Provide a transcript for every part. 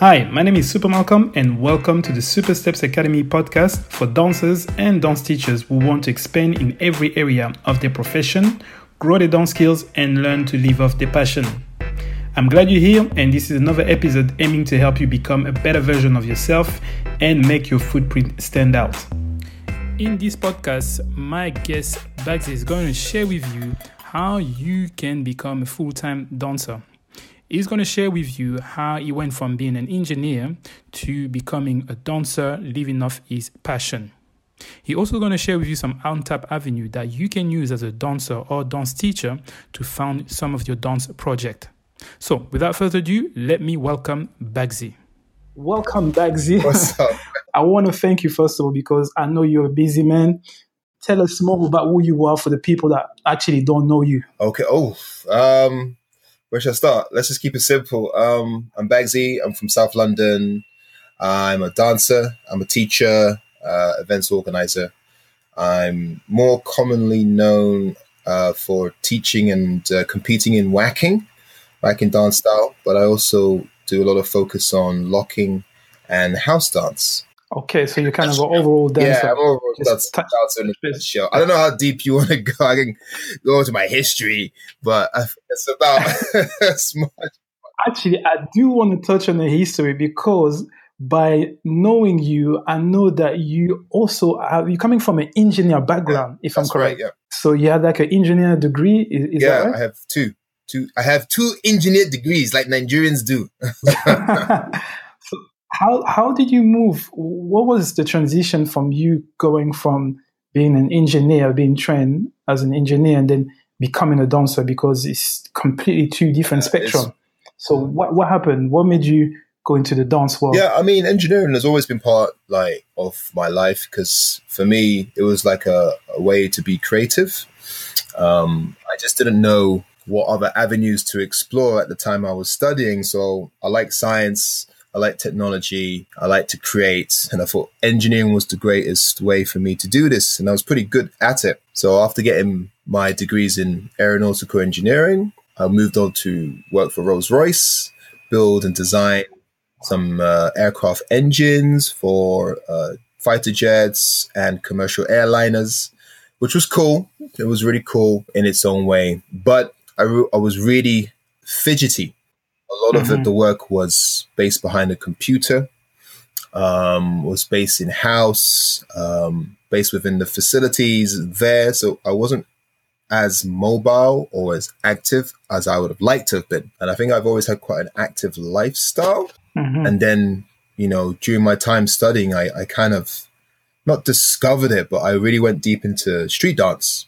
Hi, my name is Super Malcolm, and welcome to the Super Steps Academy podcast for dancers and dance teachers who want to expand in every area of their profession, grow their dance skills, and learn to live off their passion. I'm glad you're here, and this is another episode aiming to help you become a better version of yourself and make your footprint stand out. In this podcast, my guest Bags is going to share with you how you can become a full time dancer. He's going to share with you how he went from being an engineer to becoming a dancer, living off his passion. He's also going to share with you some untapped avenue that you can use as a dancer or dance teacher to fund some of your dance project. So, without further ado, let me welcome Bagsy. Welcome, Bagsy. What's up? I want to thank you first of all because I know you're a busy man. Tell us more about who you are for the people that actually don't know you. Okay. Oh, um, where should I start? Let's just keep it simple. Um, I'm Bagsy. I'm from South London. I'm a dancer. I'm a teacher, uh, events organizer. I'm more commonly known uh, for teaching and uh, competing in waacking, waacking dance style, but I also do a lot of focus on locking and house dance. Okay, so you're kind of an overall dancer. Yeah, I'm overall that's t- in the show. I don't know how deep you want to go. I can go into my history, but it's about as much. Actually, I do want to touch on the history because by knowing you, I know that you also have you're coming from an engineer background, yeah, if I'm correct. Right, yeah. So you have like an engineer degree. Is, is yeah, right? I have two. Two. I have two engineer degrees, like Nigerians do. how how did you move? What was the transition from you going from being an engineer, being trained as an engineer, and then becoming a dancer? Because it's completely two different yeah, spectrum. So what what happened? What made you go into the dance world? Yeah, I mean, engineering has always been part like of my life because for me it was like a, a way to be creative. Um, I just didn't know what other avenues to explore at the time I was studying. So I like science. I like technology. I like to create. And I thought engineering was the greatest way for me to do this. And I was pretty good at it. So after getting my degrees in aeronautical engineering, I moved on to work for Rolls Royce, build and design some uh, aircraft engines for uh, fighter jets and commercial airliners, which was cool. It was really cool in its own way. But I, re- I was really fidgety. A lot mm-hmm. of the, the, work was based behind a computer, um, was based in house, um, based within the facilities there. So I wasn't as mobile or as active as I would have liked to have been. And I think I've always had quite an active lifestyle. Mm-hmm. And then, you know, during my time studying, I, I kind of not discovered it, but I really went deep into street dance.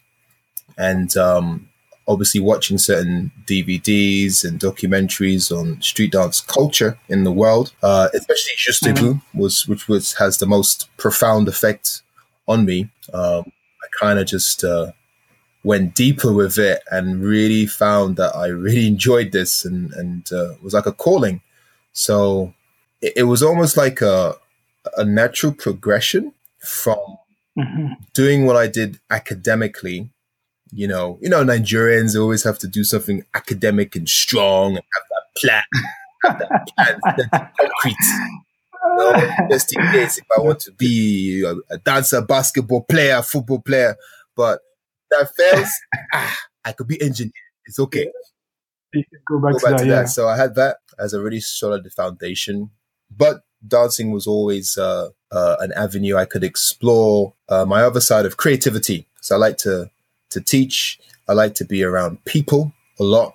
And um, obviously watching certain DVDs and documentaries on street dance culture in the world, uh, especially Juste mm-hmm. was which was has the most profound effect on me. Um, I kind of just uh, went deeper with it and really found that I really enjoyed this and and uh, was like a calling. So it, it, was almost like a a natural progression from mm-hmm. doing what I did academically you know, you know, Nigerians always have to do something academic and strong and have that plan, have that plan, concrete. Just in case if I want to be a, dancer, basketball player, football player, but that fails, ah, I could be engineer. It's okay. You can go back, go to, back that, to that. Yeah. So I had that as a really solid foundation, but dancing was always uh, uh, an avenue I could explore uh, my other side of creativity. So I like to to teach. I like to be around people a lot.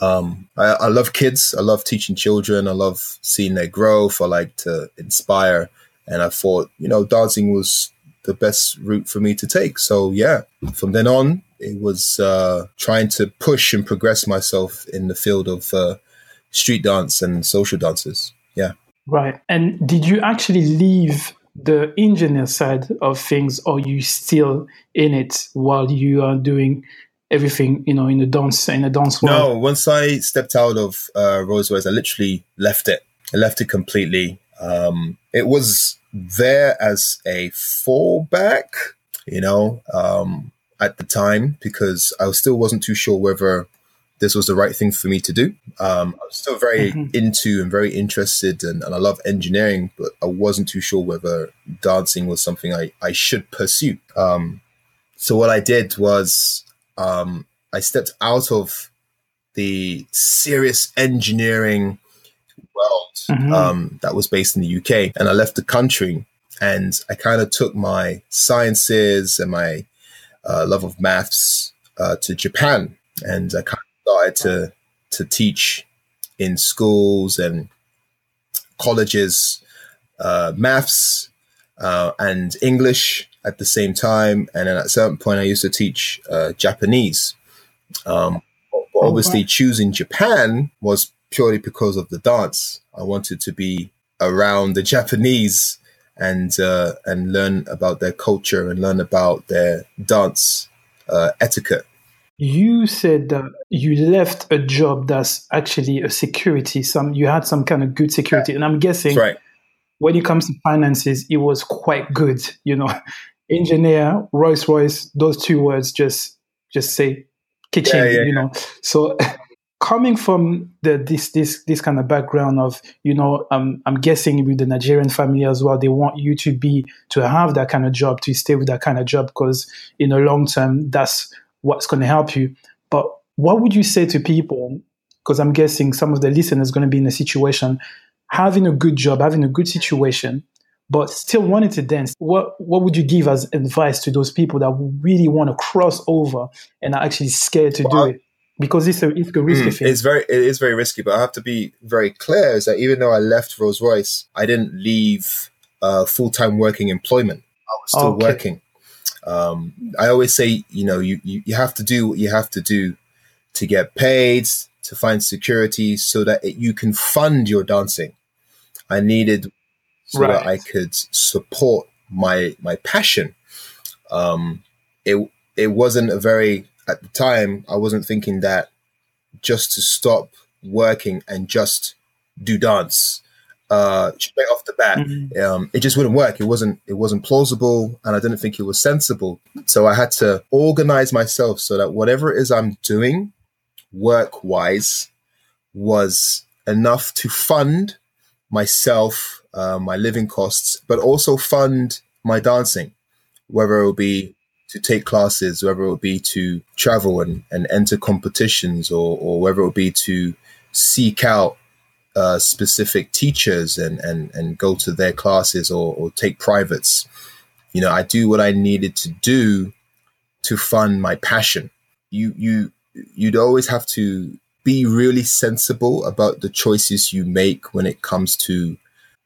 Um, I, I, love kids. I love teaching children. I love seeing their growth. I like to inspire. And I thought, you know, dancing was the best route for me to take. So yeah, from then on, it was uh, trying to push and progress myself in the field of uh, street dance and social dances. Yeah. Right. And did you actually leave the engineer side of things or you still in it while you are doing everything you know in the dance in the dance world? no once i stepped out of uh, rolls royce i literally left it. I left it completely. Um, it was there as a fallback you know um, at the time because i still wasn't too sure whether this was the right thing for me to do. Um, I was still very mm-hmm. into and very interested, and, and I love engineering, but I wasn't too sure whether dancing was something I, I should pursue. Um, so what I did was um, I stepped out of the serious engineering world mm-hmm. um, that was based in the UK, and I left the country. And I kind of took my sciences and my uh, love of maths uh, to Japan, and I kind of started to to teach in schools and colleges uh, maths uh, and English at the same time. And then at a certain point, I used to teach uh, Japanese. Um, but oh, obviously, choosing Japan was purely because of the dance. I wanted to be around the Japanese and uh, and learn about their culture and learn about their dance uh, etiquette you said that you left a job that's actually a security some you had some kind of good security. And i'm guessing right. when it comes to finances it was quite good you know. Engineer rolls royce those two words just just say kitchen yeah, yeah, you know. So coming from the this this this kind of background of you know um, i'm guessing with the nigerian family as well they want you to be to have that kind of job to stay with that kind of job because in the long term that's what's going to help you. But what would you say to people? Because I'm guessing some of the listeners are going to be in a situation having a good job, having a good situation, but still wanting to dance. What what would you give as advice to those people that really want to cross over and are actually scared to well, do it? Because it's a, it's a risky mm, thing. It's very it is very risky, but I have to be very clear is that even though I left Rolls Royce, I didn't leave uh, full time working employment. I was still okay. working. Um, I always say, you know, you, you, you have to do what you have to do to get paid, to find security so that it, you can fund your dancing. I needed so right. that I could support my my passion. Um, it it wasn't a very at the time. I wasn't thinking that just to stop working and just do dance uh, straight off the bat. Mm-hmm. Um, it just wouldn't work. It wasn't it wasn't plausible, and I didn't think it was sensible. So I had to organize myself so that whatever it is I'm doing, work wise, was enough to fund myself, uh, my living costs, but also fund my dancing, whether it will be to take classes, whether it will be to travel and, and enter competitions, or, or whether it will be to seek out uh, specific teachers and, and, and go to their classes or, or take privates. You know, I do what I needed to do to fund my passion. You, you, you'd always have to be really sensible about the choices you make when it comes to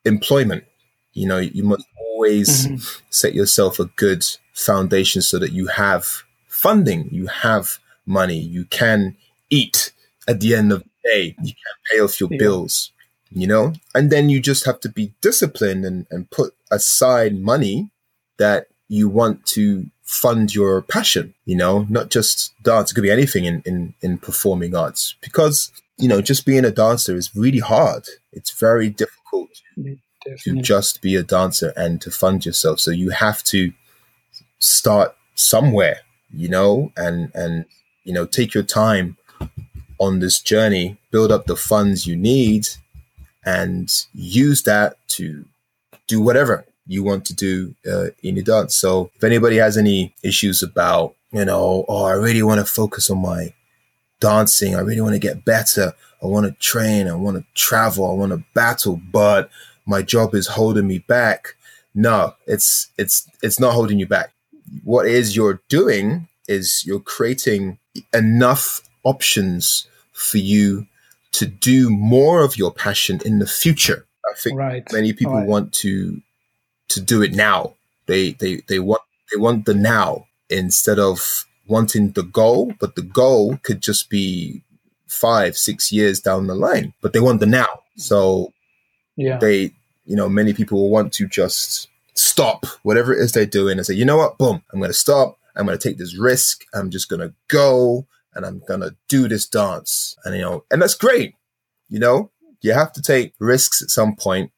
employment. You know, you must always mm-hmm. set yourself a good foundation so that you have funding, you have money, you can eat at the end of day. You can't pay off your yeah. bills, you know? And then you just have to be disciplined and, and put aside money that you want to fund your passion, you know, not just dance. It could be anything in, in, in performing arts because, you know, just being a dancer is really hard. It's very difficult to, to just be a dancer and to fund yourself. So you have to start somewhere, you know, and, and, you know, take your time on this journey, build up the funds you need, and use that to do whatever you want to do uh, in your dance. So if anybody has any issues about, you know, oh, I really want to focus on my dancing, I really want to get better, I want to train, I want to travel, I want to battle, but my job is holding me back. No, it's it's it's not holding you back. What is you're doing is you're creating enough options for you to do more of your passion in the future. I think right. many people right. want to to do it now. They they they want they want the now instead of wanting the goal, but the goal could just be five, six years down the line. But they want the now. So yeah. they you know, many people will want to just stop whatever it is they're doing and say, you know what, boom, I'm gonna stop. I'm gonna take this risk. I'm just gonna go and I'm gonna do this dance. And you know, and that's great. You know, you have to take risks at some point,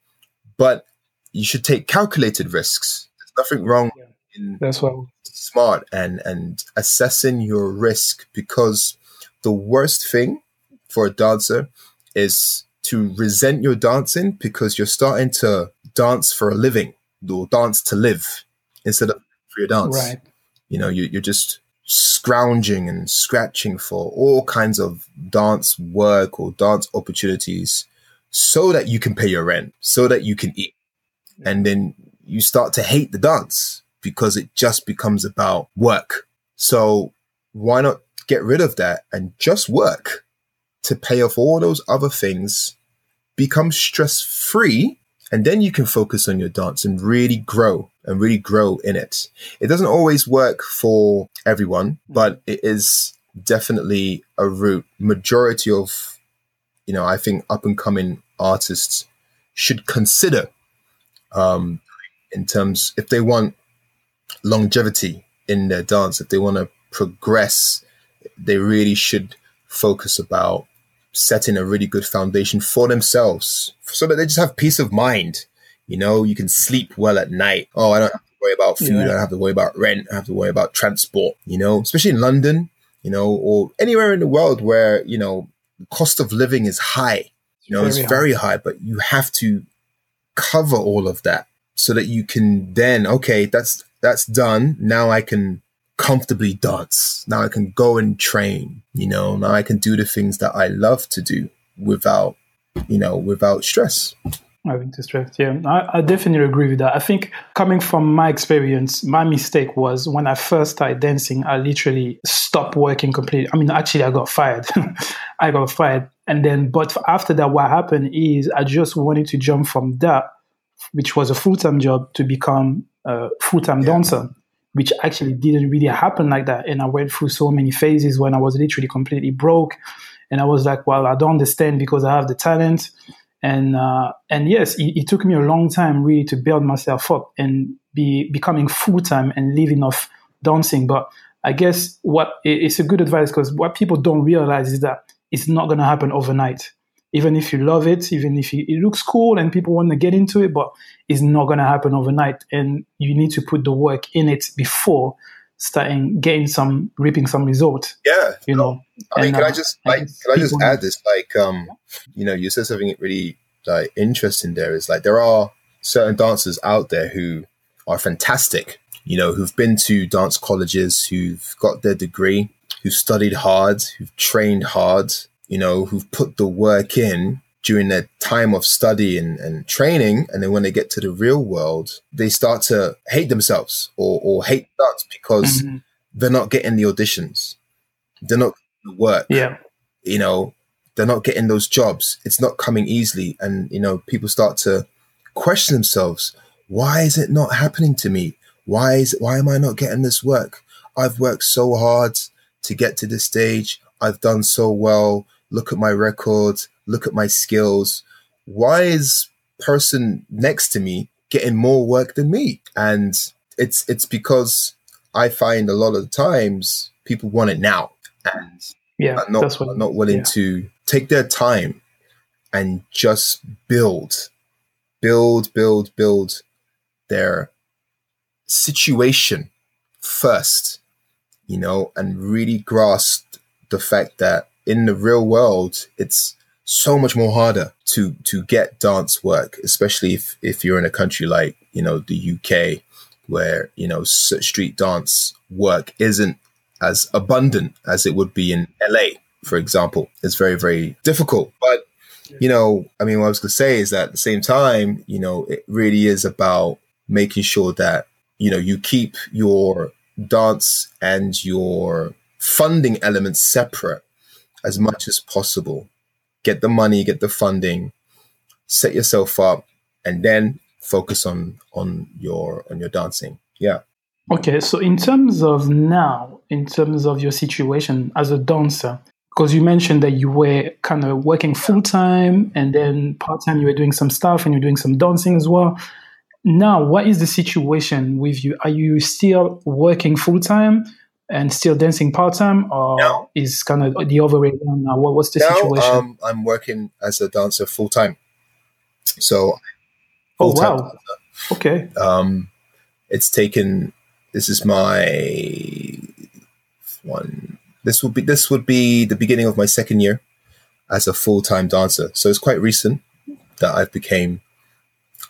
but you should take calculated risks. There's nothing wrong yeah. in that's what smart and and assessing your risk because the worst thing for a dancer is to resent your dancing because you're starting to dance for a living or dance to live instead of for your dance. Right. You know, you, you're just scrounging and scratching for all kinds of dance work or dance opportunities so that you can pay your rent, so that you can eat. And then you start to hate the dance because it just becomes about work. So why not get rid of that and just work to pay off all those other things, become stress free, and then you can focus on your dance and really grow and really grow in it. It doesn't always work for everyone, but it is definitely a route. Majority of, you know, I think up and coming artists should consider um, in terms if they want longevity in their dance, if they want to progress, they really should focus about setting a really good foundation for themselves so that they just have peace of mind. You know, you can sleep well at night. Oh, I don't have to worry about food. Yeah. I don't have to worry about rent. I have to worry about transport, you know, especially in London, you know, or anywhere in the world where, you know, cost of living is high. You know, very it's very high. high, but you have to cover all of that so that you can then, okay, that's, that's done. Now I can comfortably dance. Now I can go and train, you know, now I can do the things that I love to do without, you know, without stress. Having to stress, yeah. I, I definitely agree with that. I think coming from my experience, my mistake was when I first started dancing, I literally stopped working completely. I mean, actually, I got fired. I got fired. And then, but after that, what happened is I just wanted to jump from that, which was a full time job, to become a full time yeah. dancer which actually didn't really happen like that. And I went through so many phases when I was literally completely broke. And I was like, well, I don't understand because I have the talent. And uh, and yes, it, it, took me a long time really to build myself up and be becoming full time and living off dancing. But I guess what it's a good advice because what people don't realize is that it's not going to happen overnight even if you love it, even if it looks cool and people want to get into it, but it's not going to happen overnight. And you need to put the work in it before starting getting some, reaping some result. Yeah. You know, I mean, and, can uh, I just, like, can I just add this? Like, um, you know, you said something really like interesting there is like, there are certain dancers out there who are fantastic, you know, who've been to dance colleges, who've got their degree, who've studied hard, who've trained hard, you know, who've put the work in during their time of study and, and training. And then when they get to the real world, they start to hate themselves or, or hate dance because mm-hmm. they're not getting the auditions. They're not the work. Yeah. You know, they're not getting those jobs. It's not coming easily. And, you know, people start to question themselves. Why is it not happening to me? Why is why am I not getting this work? I've worked so hard to get to this stage. I've done so well look at my record, look at my skills. Why is person next to me getting more work than me? And it's it's because I find a lot of the times people want it now and yeah, are not, what, are not willing yeah. to take their time and just build, build, build, build their situation first, you know, and really grasp the fact that in the real world, it's so much more harder to to get dance work, especially if if you're in a country like you know the UK, where you know street dance work isn't as abundant as it would be in LA, for example. It's very very difficult, but you know, I mean, what I was going to say is that at the same time, you know, it really is about making sure that you know you keep your dance and your funding elements separate as much as possible. Get the money, get the funding, set yourself up, and then focus on on your on your dancing. Yeah. Okay, so in terms of now, in terms of your situation as a dancer, because you mentioned that you were kind of working full time and then part time you were doing some stuff and you're doing some dancing as well. Now, what is the situation with you? Are you still working full time and still dancing part time, or no. is kind of the other way around now? What, what's the now, situation? Um, I'm working as a dancer full time. So, oh wow, dancer. okay. Um, it's taken. This is my one. This would be this would be the beginning of my second year as a full time dancer. So it's quite recent that I've became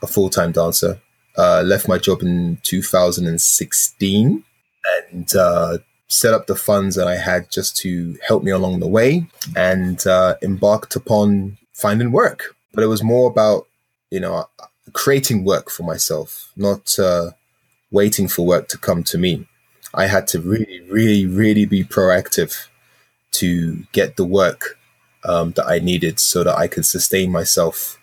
a full time dancer. Uh, left my job in 2016 and uh, set up the funds that I had just to help me along the way and uh, embarked upon finding work. But it was more about, you know, creating work for myself, not uh, waiting for work to come to me. I had to really, really, really be proactive to get the work um, that I needed so that I could sustain myself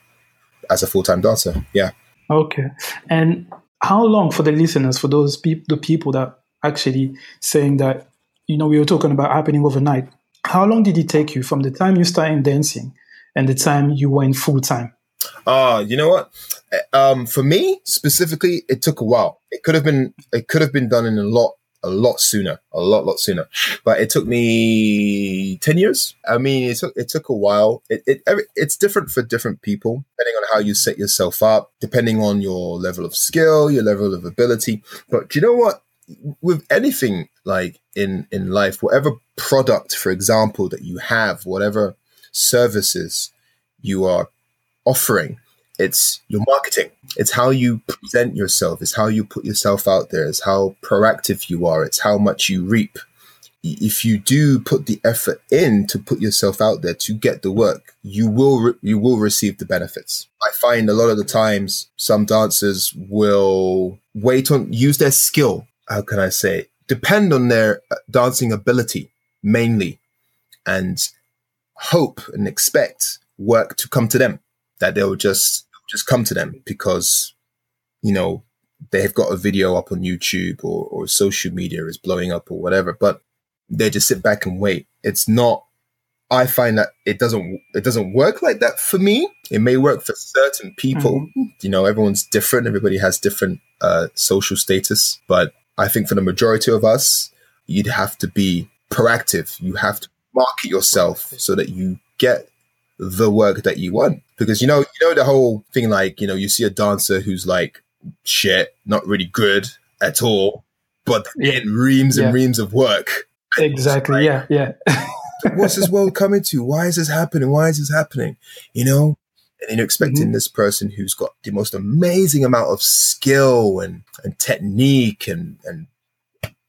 as a full time dancer. Yeah. Okay. And how long for the listeners, for those people, the people that actually saying that, you know, we were talking about happening overnight. How long did it take you from the time you started dancing and the time you went full time? Ah, uh, you know what? Um, for me specifically, it took a while. It could have been, it could have been done in a lot a lot sooner, a lot, lot sooner. But it took me 10 years. I mean, it took, it took a while. It, it, it's different for different people, depending on how you set yourself up, depending on your level of skill, your level of ability. But you know what? With anything like in, in life, whatever product, for example, that you have, whatever services you are offering, it's your marketing. It's how you present yourself. It's how you put yourself out there. It's how proactive you are. It's how much you reap. If you do put the effort in to put yourself out there to get the work, you will re- you will receive the benefits. I find a lot of the times some dancers will wait on use their skill. How can I say? Depend on their uh, dancing ability mainly, and hope and expect work to come to them that they'll just just come to them because you know they've got a video up on YouTube or, or social media is blowing up or whatever, but they just sit back and wait. It's not. I find that it doesn't it doesn't work like that for me. It may work for certain people. Mm-hmm. You know, everyone's different. Everybody has different uh, social status, but I think for the majority of us, you'd have to be proactive. You have to market yourself so that you get the work that you want. Because you know, you know the whole thing like, you know, you see a dancer who's like shit, not really good at all, but in reams and yeah. reams of work. Exactly. Like, yeah, yeah. what's this world coming to? Why is this happening? Why is this happening? You know? And you're expecting mm-hmm. this person who's got the most amazing amount of skill and, and technique and, and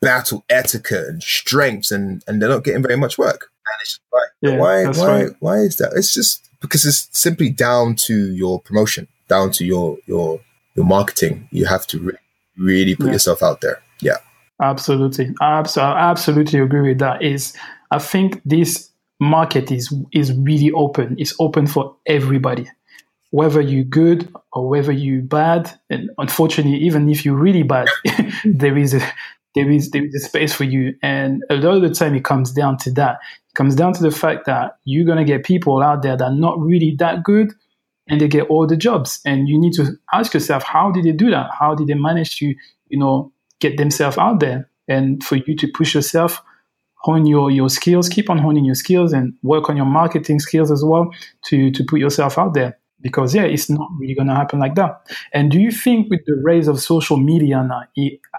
battle etiquette and strengths and, and they're not getting very much work. And it's like, yeah, why, why, right. why is that? It's just because it's simply down to your promotion, down to your, your, your marketing. You have to re- really put yeah. yourself out there. Yeah. Absolutely. Absolutely. absolutely agree with that. Is I think this market is, is really open. It's open for everybody whether you're good or whether you're bad. And unfortunately, even if you're really bad, there is a there is there is a space for you. And a lot of the time, it comes down to that. It comes down to the fact that you're gonna get people out there that are not really that good, and they get all the jobs. And you need to ask yourself, how did they do that? How did they manage to, you know, get themselves out there? And for you to push yourself, hone your your skills, keep on honing your skills, and work on your marketing skills as well to to put yourself out there. Because yeah it's not really going to happen like that. And do you think with the rise of social media now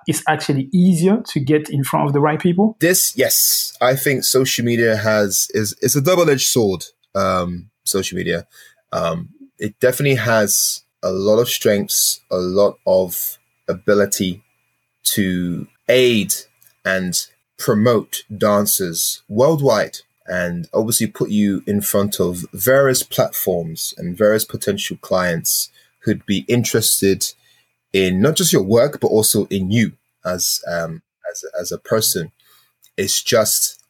it's actually easier to get in front of the right people? This yes i think social media has is it's a double-edged sword um, social media. Um, it definitely has a lot of strengths a lot of ability to aid and promote dancers worldwide and obviously put you in front of various platforms and various potential clients who'd be interested in not just your work but also in you as um, as as a person. It's just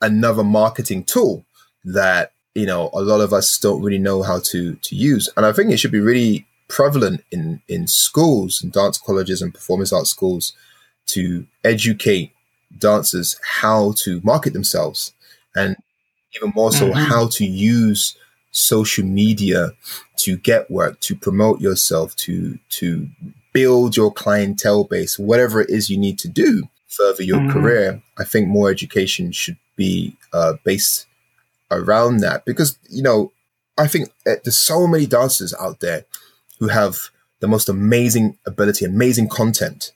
another marketing tool that you know a lot of us don't really know how to to use, and I think it should be really prevalent in in schools and dance colleges and performance art schools to educate dancers how to market themselves and even more so mm-hmm. how to use social media to get work, to promote yourself, to to build your clientele base, whatever it is you need to do further your mm-hmm. career. I think more education should be uh, based around that because you know I think uh, there's so many dancers out there who have the most amazing ability, amazing content.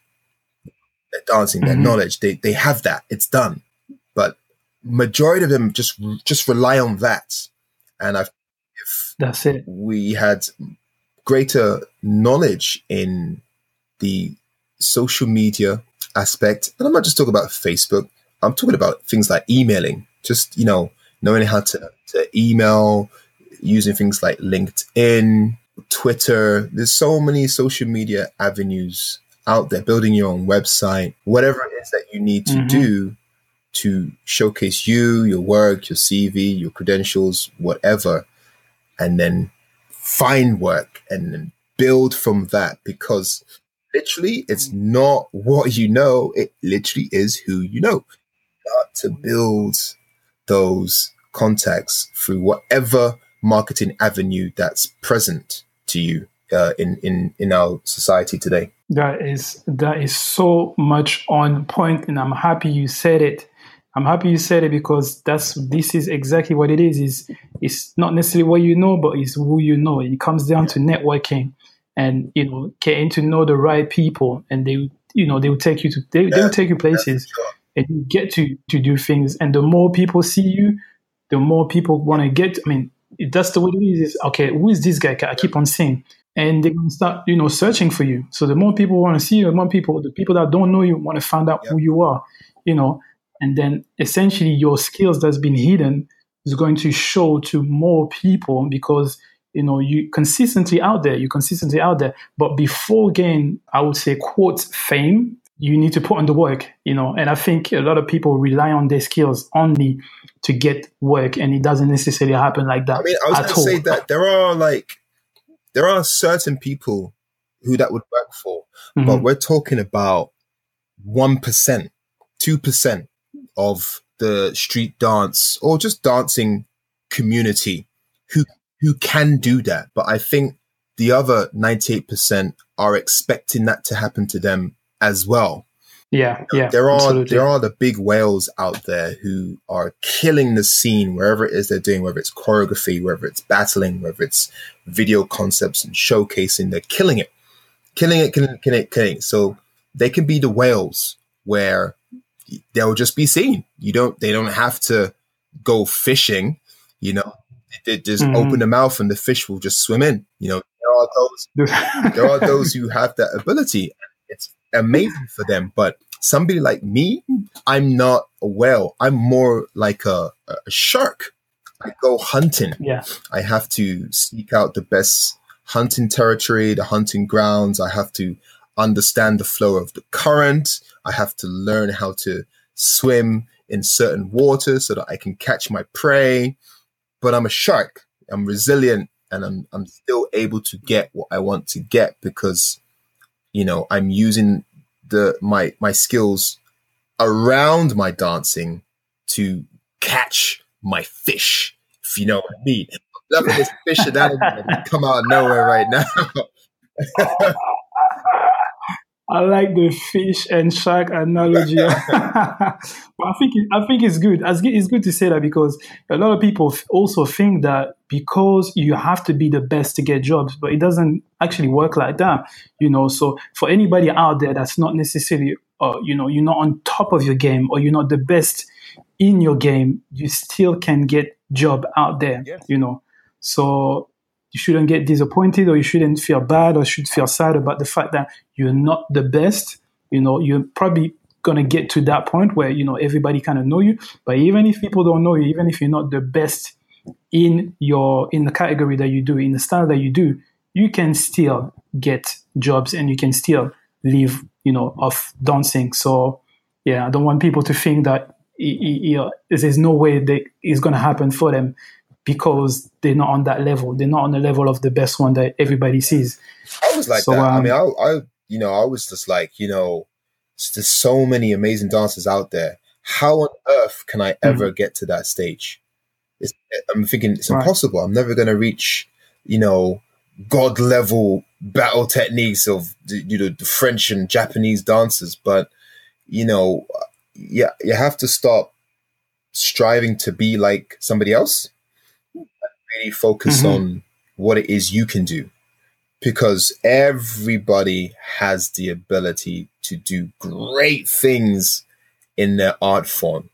Their dancing, mm-hmm. their knowledge, they they have that. It's done But majority of them just just rely on that. And I, if that's it, we had greater knowledge in the social media aspect, and I'm not just talking about Facebook. I'm talking about things like emailing. Just you know, knowing how to, to email, using things like LinkedIn, Twitter. There's so many social media avenues out there. Building your own website, whatever it is that you need to mm-hmm. do to showcase you, your work, your CV, your credentials, whatever, and then find work and then build from that because literally it's not what you know, it literally is who you know. Got to build those contacts through whatever marketing avenue that's present to you uh, in in in our society today. That is that is so much on point, and I'm happy you said it. I'm happy you said it because that's this is exactly what it is. Is it's not necessarily what you know, but it's who you know. It comes down to networking and you know getting to know the right people, and they you know they will take you to they, they will take you places, and you get to to do things. And the more people see you, the more people want to get. I mean, that's the way it is. is okay, who is this guy? I keep on seeing, and they're gonna start you know searching for you. So the more people want to see you, the more people, the people that don't know you, want to find out who you are. You know, and then essentially your skills that's been hidden is going to show to more people because you know you consistently out there you're consistently out there but before getting i would say quote fame you need to put in the work you know and i think a lot of people rely on their skills only to get work and it doesn't necessarily happen like that i mean i was going to say that there are like there are certain people who that would work for mm-hmm. but we're talking about 1% 2% of the street dance or just dancing community who who can do that. But I think the other 98% are expecting that to happen to them as well. Yeah, yeah. There are absolutely. there are the big whales out there who are killing the scene wherever it is they're doing, whether it's choreography, whether it's battling, whether it's video concepts and showcasing, they're killing it. Killing it, killing it, killing it, killing it. So they can be the whales where they'll just be seen. You don't they don't have to go fishing, you know. They just mm-hmm. open the mouth and the fish will just swim in. You know, there are those there are those who have that ability. It's amazing for them. But somebody like me, I'm not a whale. I'm more like a, a shark. I go hunting. Yeah. I have to seek out the best hunting territory, the hunting grounds. I have to understand the flow of the current. I have to learn how to swim in certain waters so that I can catch my prey. But I'm a shark. I'm resilient and I'm I'm still able to get what I want to get because you know I'm using the my my skills around my dancing to catch my fish, if you know what I mean. Loving this fish analogy come out of nowhere right now. I like the fish and shark analogy. but I think it, I think it's good. It's good to say that because a lot of people also think that because you have to be the best to get jobs, but it doesn't actually work like that. You know, so for anybody out there that's not necessarily, uh, you know, you're not on top of your game or you're not the best in your game, you still can get job out there. You know, so you shouldn't get disappointed or you shouldn't feel bad or should feel sad about the fact that you're not the best. You know, you're probably gonna get to that point where you know everybody kind of know you. But even if people don't know you, even if you're not the best in your in the category that you do, in the style that you do, you can still get jobs and you can still live, you know, off dancing. So yeah, I don't want people to think that you know, there's no way that it's going to happen for them because they're not on that level. They're not on the level of the best one that everybody sees. I was like so, that. Um, I mean, I, I, you know, I was just like, you know, there's so many amazing dancers out there. How on earth can I hmm. ever mm-hmm. get to that stage? It's, I'm thinking it's right. impossible. I'm never going to reach, you know, god level battle techniques of you know the French and Japanese dancers. But you know, yeah, you have to stop striving to be like somebody else really focus mm-hmm. on what it is you can do because everybody has the ability to do great things in their art form.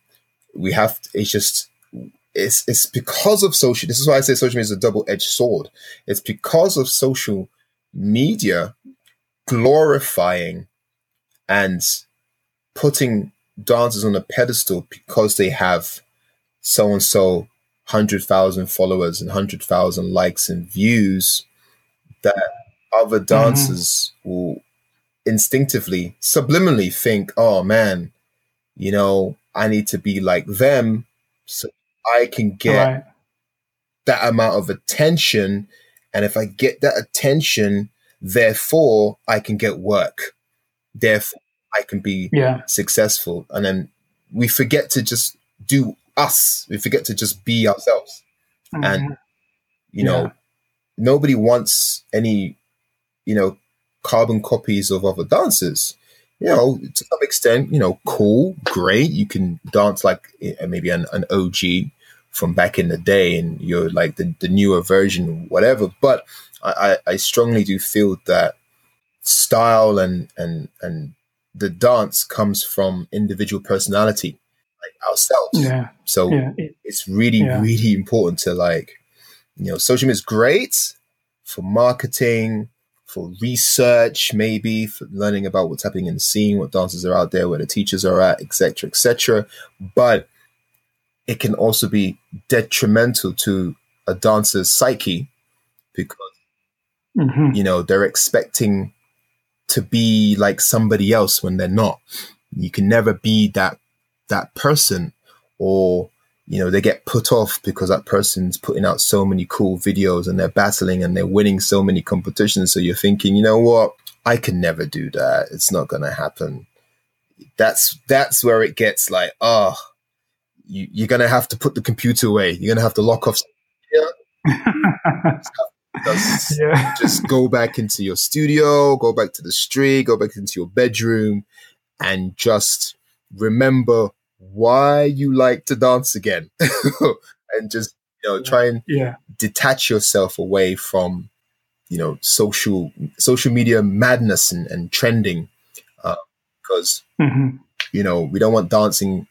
we have. To, it's just it's it's because of social. This is why I say social media is a double edged sword. It's because of social media glorifying and putting dancers on a pedestal because they have so and so hundred thousand followers and hundred thousand likes and views that other mm-hmm. dancers mm-hmm. will instinctively, subliminally think, oh man, you know, I need to be like them so I can get right. that amount of attention. And if I get that attention, therefore I can get work. Therefore I can be yeah. successful. And then we forget to just do us. We forget to just be ourselves. Mm-hmm. And, you know, yeah. nobody wants any, you know, carbon copies of other dancers. You know, to some extent, you know, cool, great. You can dance like eh, maybe an, an OG from back in the day and you're like the, the newer version, whatever. But I, I strongly do feel that style and, and, and the dance comes from individual personality, like ourselves. Yeah. So yeah. it's really, yeah. really important to like, you know, social media is great for marketing, for research, maybe for learning about what's happening in the scene, what dancers are out there, where the teachers are at, etc., etc. But it can also be detrimental to a dancer's psyche because mm-hmm. you know they're expecting to be like somebody else when they're not. You can never be that that person or you know they get put off because that person's putting out so many cool videos and they're battling and they're winning so many competitions. So you're thinking you know what? I can never do that. It's not going to happen. That's that's where it gets like oh you, you're going to have to put the computer away. You're going to have to lock off yeah. Just, yeah. just go back into your studio, go back to the street, go back into your bedroom, and just remember why you like to dance again. and just, you know, try and yeah. detach yourself away from, you know, social social media madness and, and trending. Uh, because mm-hmm. you know, we don't want dancing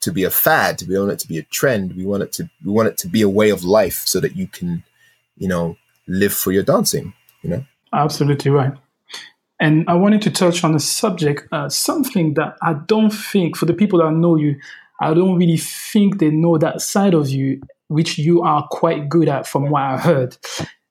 to be a fad. We want it to be a trend. We want it to we want it to be a way of life so that you can, you know, live for your dancing, you know? Absolutely right. And I wanted to touch on a subject, uh, something that I don't think, for the people that know you, I don't really think they know that side of you, which you are quite good at from what I heard.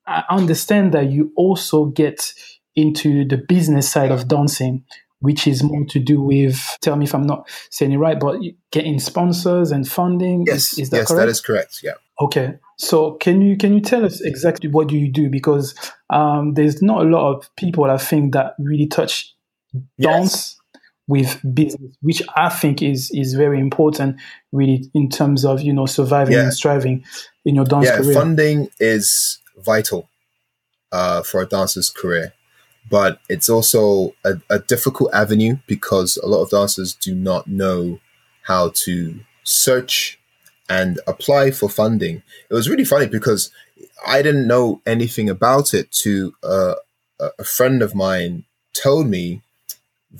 I understand that you also get into the business side of dancing, which is more to do with, tell me if I'm not saying it right, but getting sponsors and funding. Yes, is, is that yes, correct? that is correct. Yeah. Okay. So can you can you tell us exactly what do you do? Because um, there's not a lot of people I think that really touch dance yes. with business, which I think is is very important, really in terms of you know surviving yeah. and striving in your dance yeah, career. Funding is vital uh, for a dancer's career, but it's also a, a difficult avenue because a lot of dancers do not know how to search and apply for funding. It was really funny because I didn't know anything about it. To uh, a friend of mine told me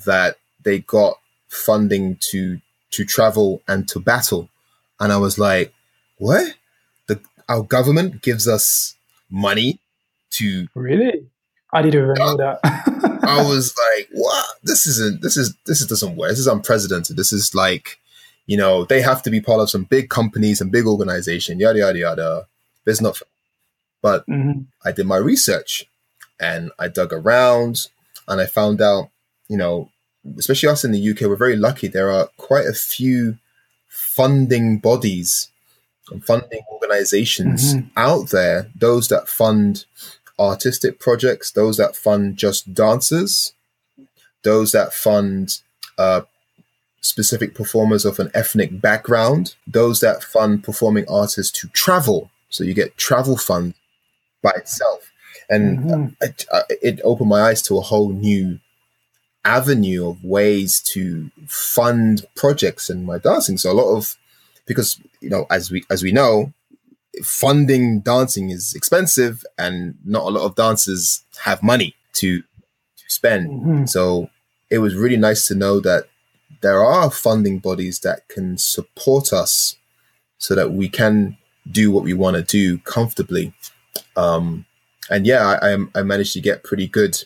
that they got funding to to travel and to battle, and I was like, "What? The our government gives us money to really?" I didn't even know that. I was like, "What? This isn't. This is. This doesn't work. This is unprecedented. This is like." You know, they have to be part of some big companies and big organization, yada, yada, yada. There's not, but mm-hmm. I did my research and I dug around and I found out, you know, especially us in the UK, we're very lucky. There are quite a few funding bodies and funding organizations mm-hmm. out there, those that fund artistic projects, those that fund just dancers, those that fund uh, specific performers of an ethnic background, those that fund performing artists to travel. So you get travel fund by itself. And mm-hmm. it, it opened my eyes to a whole new avenue of ways to fund projects in my dancing. So a lot of, because, you know, as we, as we know, funding dancing is expensive and not a lot of dancers have money to, to spend. Mm-hmm. So it was really nice to know that there are funding bodies that can support us so that we can do what we want to do comfortably. Um, and yeah, I, I, managed to get pretty good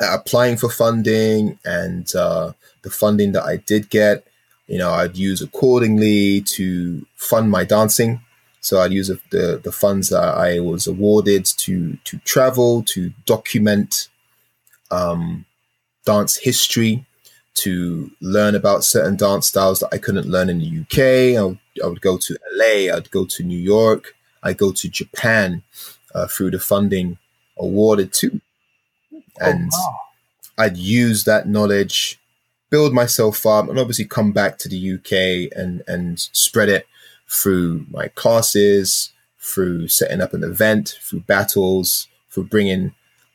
at applying for funding and uh, the funding that I did get, you know, I'd use accordingly to fund my dancing. So I'd use the, the funds that I was awarded to to travel, to document um, dance history, to learn about certain dance styles that I couldn't learn in the UK. I would, I would go to LA, I'd go to New York, I'd go to Japan uh, through the funding awarded to. Oh, and oh, wow. I'd use that knowledge, build myself up, and obviously come back to the UK and, and spread it through my classes, through setting up an event, through battles, through bringing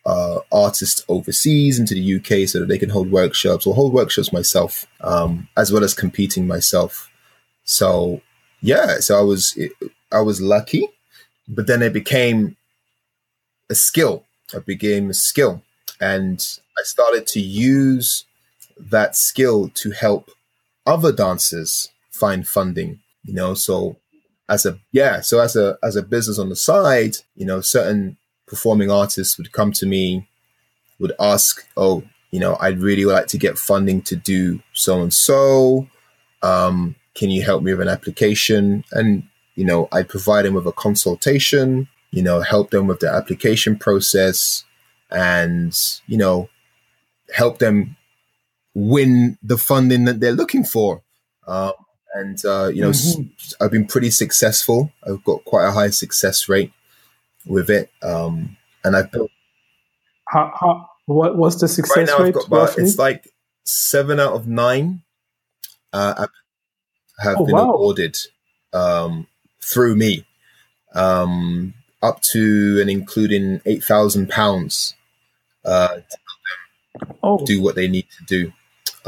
uh, artists overseas into the UK so that they can hold workshops or hold workshops myself, um, as well as competing myself. So yeah, so I was I was lucky, but then it became a skill. It became a skill, and I started to use that skill to help other dancers find funding. You know, so as a yeah, so as a as a business on the side, you know, certain performing artists would come to me, would ask, "Oh, you know, I'd really like to get funding to do so and so. Can you help me with an application?" And you know, I'd provide them with a consultation. You know, help them with the application process, and you know, help them win the funding that they're looking for. Um, and uh, you know, mm-hmm. I've been pretty successful. I've got quite a high success rate with it. Um, and I've built. How, how, what was the success right now rate? I've got about, it's like seven out of nine uh, have oh, been wow. awarded um, through me, um, up to and including eight thousand pounds uh, oh. do what they need to do.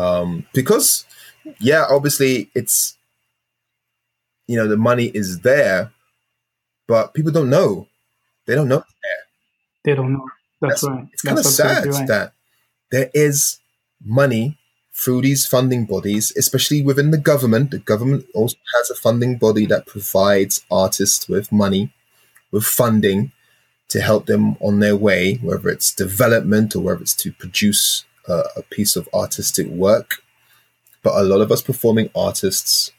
Um, because, yeah, obviously it's you know the money is there, but people don't know they don't know They don't know. That's, That's right. It's kind of sad right. that there is money through these funding bodies, especially within the government. The government also has a funding body that provides artists with money, with funding to help them on their way, whether it's development or whether it's to produce a, a piece of artistic work. But a lot of us performing artists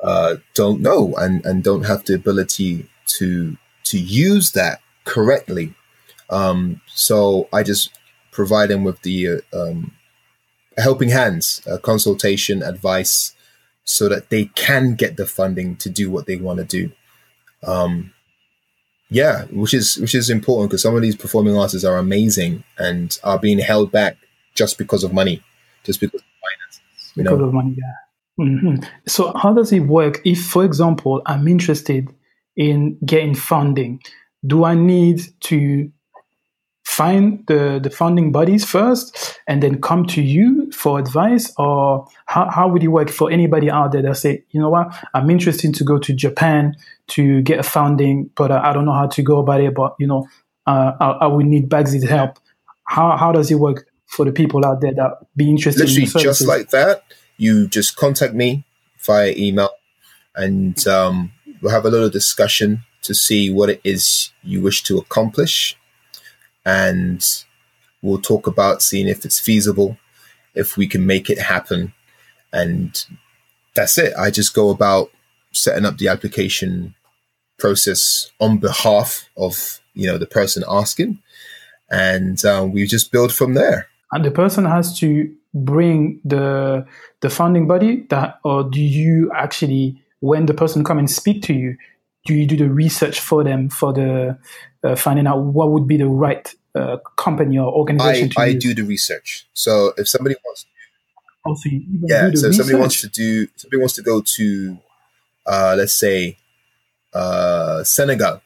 uh, don't know and, and don't have the ability to to use that correctly. Um, so I just provide them with the uh, um, helping hands, uh, consultation, advice, so that they can get the funding to do what they want to do. Um, yeah, which is which is important because some of these performing artists are amazing and are being held back just because of money, just because of finances. because know? of money, yeah. Mm-hmm. So how does it work? If, for example, I'm interested in getting funding, do I need to find the, the funding bodies first and then come to you for advice? Or how, how would it work for anybody out there that say you know what? I'm interested to go to japan to get a funding but i don't know how to go about it but you know uh, I, I would need Bagsy's help. How, how does it work for the people out there that be interested literally in just like that you just contact me via email and um, we'll have a little discussion to see what it is you wish to accomplish. And we'll talk about seeing if it's feasible, if we can make it happen. And that's it. I just go about setting up the application process on behalf of you know the person asking and um, we just build from there and the person has to bring the the funding body that or do you actually when the person come and speak to you do you do the research for them for the uh, finding out what would be the right uh, company or organization I, I do the research. So if somebody wants, oh, so yeah, so if somebody wants to do, somebody wants to go to, uh, let's say, uh, Senegal,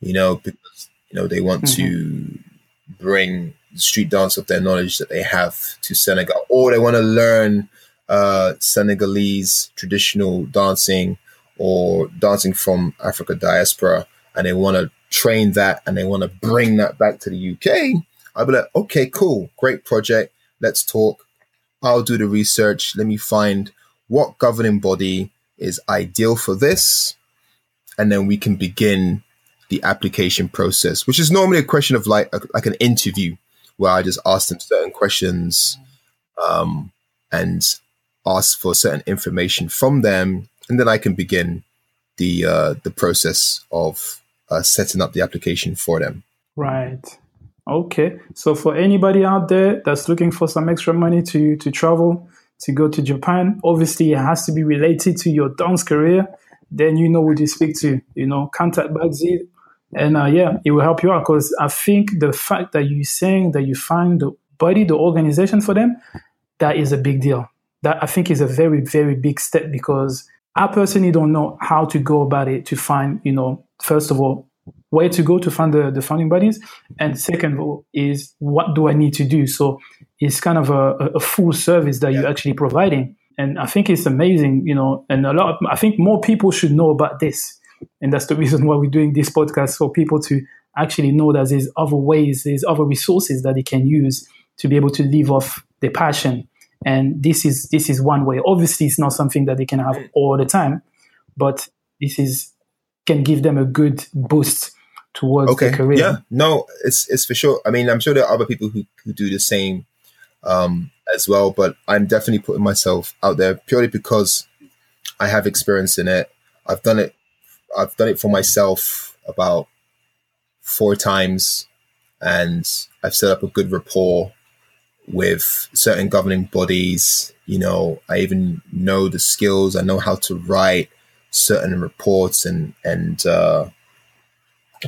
you know, because you know they want mm-hmm. to bring the street dance of their knowledge that they have to Senegal, or they want to learn uh, Senegalese traditional dancing or dancing from Africa diaspora and they want to train that and they want to bring that back to the UK, I'd be like, okay, cool, great project. Let's talk. I'll do the research. Let me find what governing body is ideal for this. And then we can begin the application process, which is normally a question of like, a, like an interview where I just ask them certain questions um, and ask for certain information from them. And then I can begin the, uh, the process of uh, setting up the application for them. Right. Okay. So for anybody out there that's looking for some extra money to to travel to go to Japan, obviously it has to be related to your dance career. Then you know who to speak to. You know, contact Bagsy, and uh, yeah, it will help you out. Because I think the fact that you're saying that you find the body, the organization for them, that is a big deal. That I think is a very very big step because I personally don't know how to go about it to find you know first of all where to go to find the, the funding bodies. And second of all is what do i need to do? So it's kind of a, a full service that yeah. you're actually providing. And i think it's amazing you know and a lot of, i think more people should know about this. And that's the reason why we're doing this podcast for people to actually know that there's other ways there's other resources that they can use to be able to live off their passion and this is this is one way obviously it's not something that they can have all the time but this is can give them a good boost towards okay. their career. Yeah, no, it's it's for sure. I mean, I'm sure there are other people who, who do the same um, as well, but I'm definitely putting myself out there purely because I have experience in it. I've done it. I've done it for myself about four times, and I've set up a good rapport with certain governing bodies. You know, I even know the skills. I know how to write certain reports and and uh,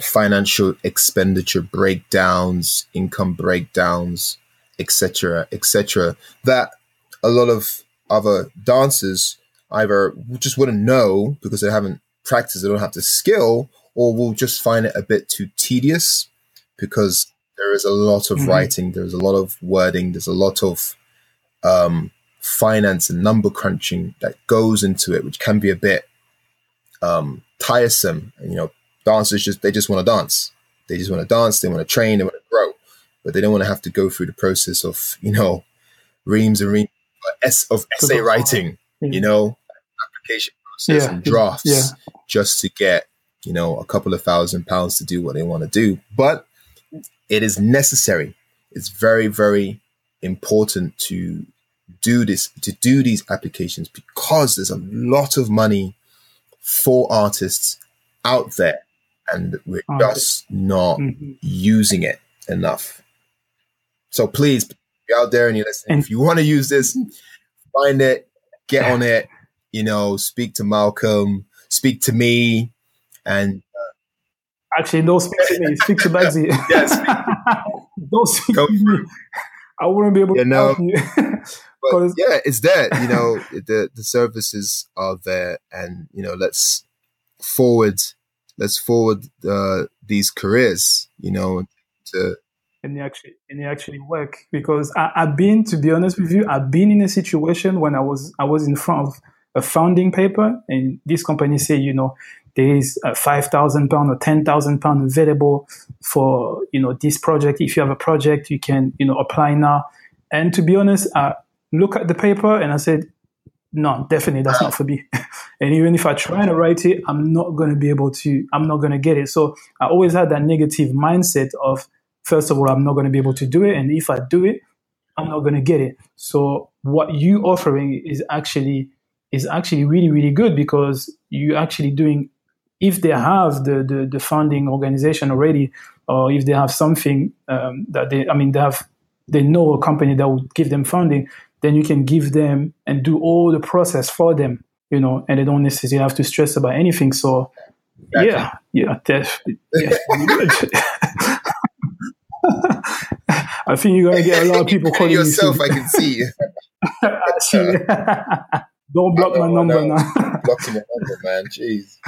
financial expenditure breakdowns, income breakdowns, etc., etc. That a lot of other dancers either just wouldn't know because they haven't practiced, they don't have the skill, or will just find it a bit too tedious because there is a lot of mm-hmm. writing, there's a lot of wording, there's a lot of um, finance and number crunching that goes into it, which can be a bit um, tiresome. And, you know, dancers just they just want to dance. They just want to dance. They want to train. They want to grow, but they don't want to have to go through the process of you know reams and reams of essay writing. You know, application process yeah. and drafts yeah. just to get you know a couple of thousand pounds to do what they want to do. But it is necessary. It's very very important to do this to do these applications because there's a lot of money for artists out there and we're just not mm-hmm. using it enough. So please be out there and you're listening. And if you want to use this, find it, get on it, you know, speak to Malcolm, speak to me, and actually, don't speak to me. Speak to Bagsy. yes. don't speak Go to me. I wouldn't be able you to know, help you. but yeah, it's there. You know, the the services are there, and you know, let's forward, let's forward uh, these careers. You know, to and they actually and they actually work because I, I've been, to be honest with you, I've been in a situation when I was I was in front of a founding paper, and this company say, you know, there is a five thousand pound or ten thousand pound available for you know this project. If you have a project, you can you know apply now. And to be honest, I look at the paper and I said, no, definitely that's not for me. and even if I try to write it, I'm not going to be able to. I'm not going to get it. So I always had that negative mindset of first of all, I'm not going to be able to do it, and if I do it, I'm not going to get it. So what you offering is actually is actually really really good because you're actually doing if they have the, the, the funding organization already, or if they have something um, that they, I mean, they have, they know a company that would give them funding, then you can give them and do all the process for them, you know, and they don't necessarily have to stress about anything. So, yeah, yeah, definitely. Yeah. I think you're gonna get a lot of people calling yourself. You I can see. Don't block my number now. Blocking your number, man. Jeez.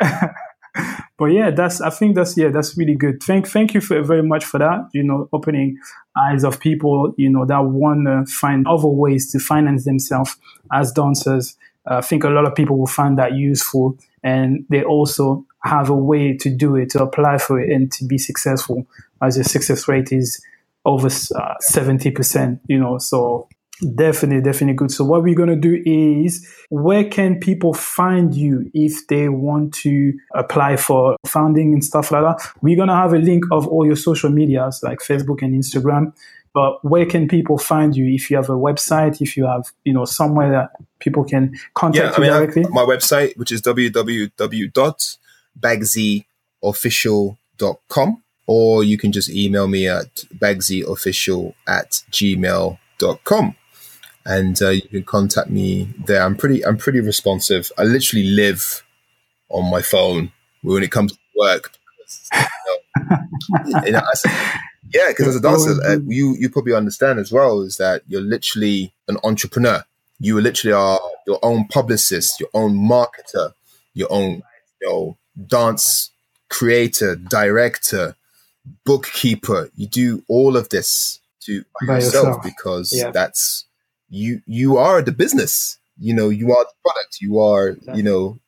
but yeah, that's I think that's yeah, that's really good. Thank thank you for, very much for that. You know, opening eyes of people, you know, that want to find other ways to finance themselves as dancers. Uh, I think a lot of people will find that useful, and they also have a way to do it, to apply for it, and to be successful. As your success rate is over uh, seventy uh, percent, you know, so Definitely, definitely good. So what we're going to do is where can people find you if they want to apply for funding and stuff like that? We're going to have a link of all your social medias like Facebook and Instagram. But where can people find you if you have a website, if you have, you know, somewhere that people can contact yeah, you I mean, directly? my website, which is www.bagsyofficial.com, or you can just email me at bagsyofficial at gmail.com and uh, you can contact me there. I'm pretty I'm pretty responsive. I literally live on my phone when it comes to work. Because, you know, you know, yeah, because as a dancer, uh, you you probably understand as well is that you're literally an entrepreneur. You literally are your own publicist, your own marketer, your own you know, dance creator, director, bookkeeper. You do all of this to by yourself, yourself. because yeah. that's you you are the business. You know, you are the product. You are, exactly. you know,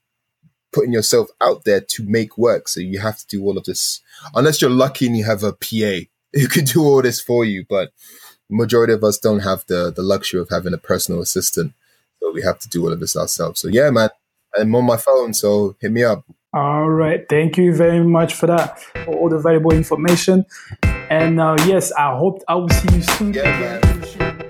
putting yourself out there to make work. So you have to do all of this. Unless you're lucky and you have a PA who can do all this for you, but majority of us don't have the the luxury of having a personal assistant. So we have to do all of this ourselves. So yeah, man. I'm on my phone, so hit me up. All right. Thank you very much for that, for all the valuable information. And uh, yes, I hope I will see you soon. Yeah, man.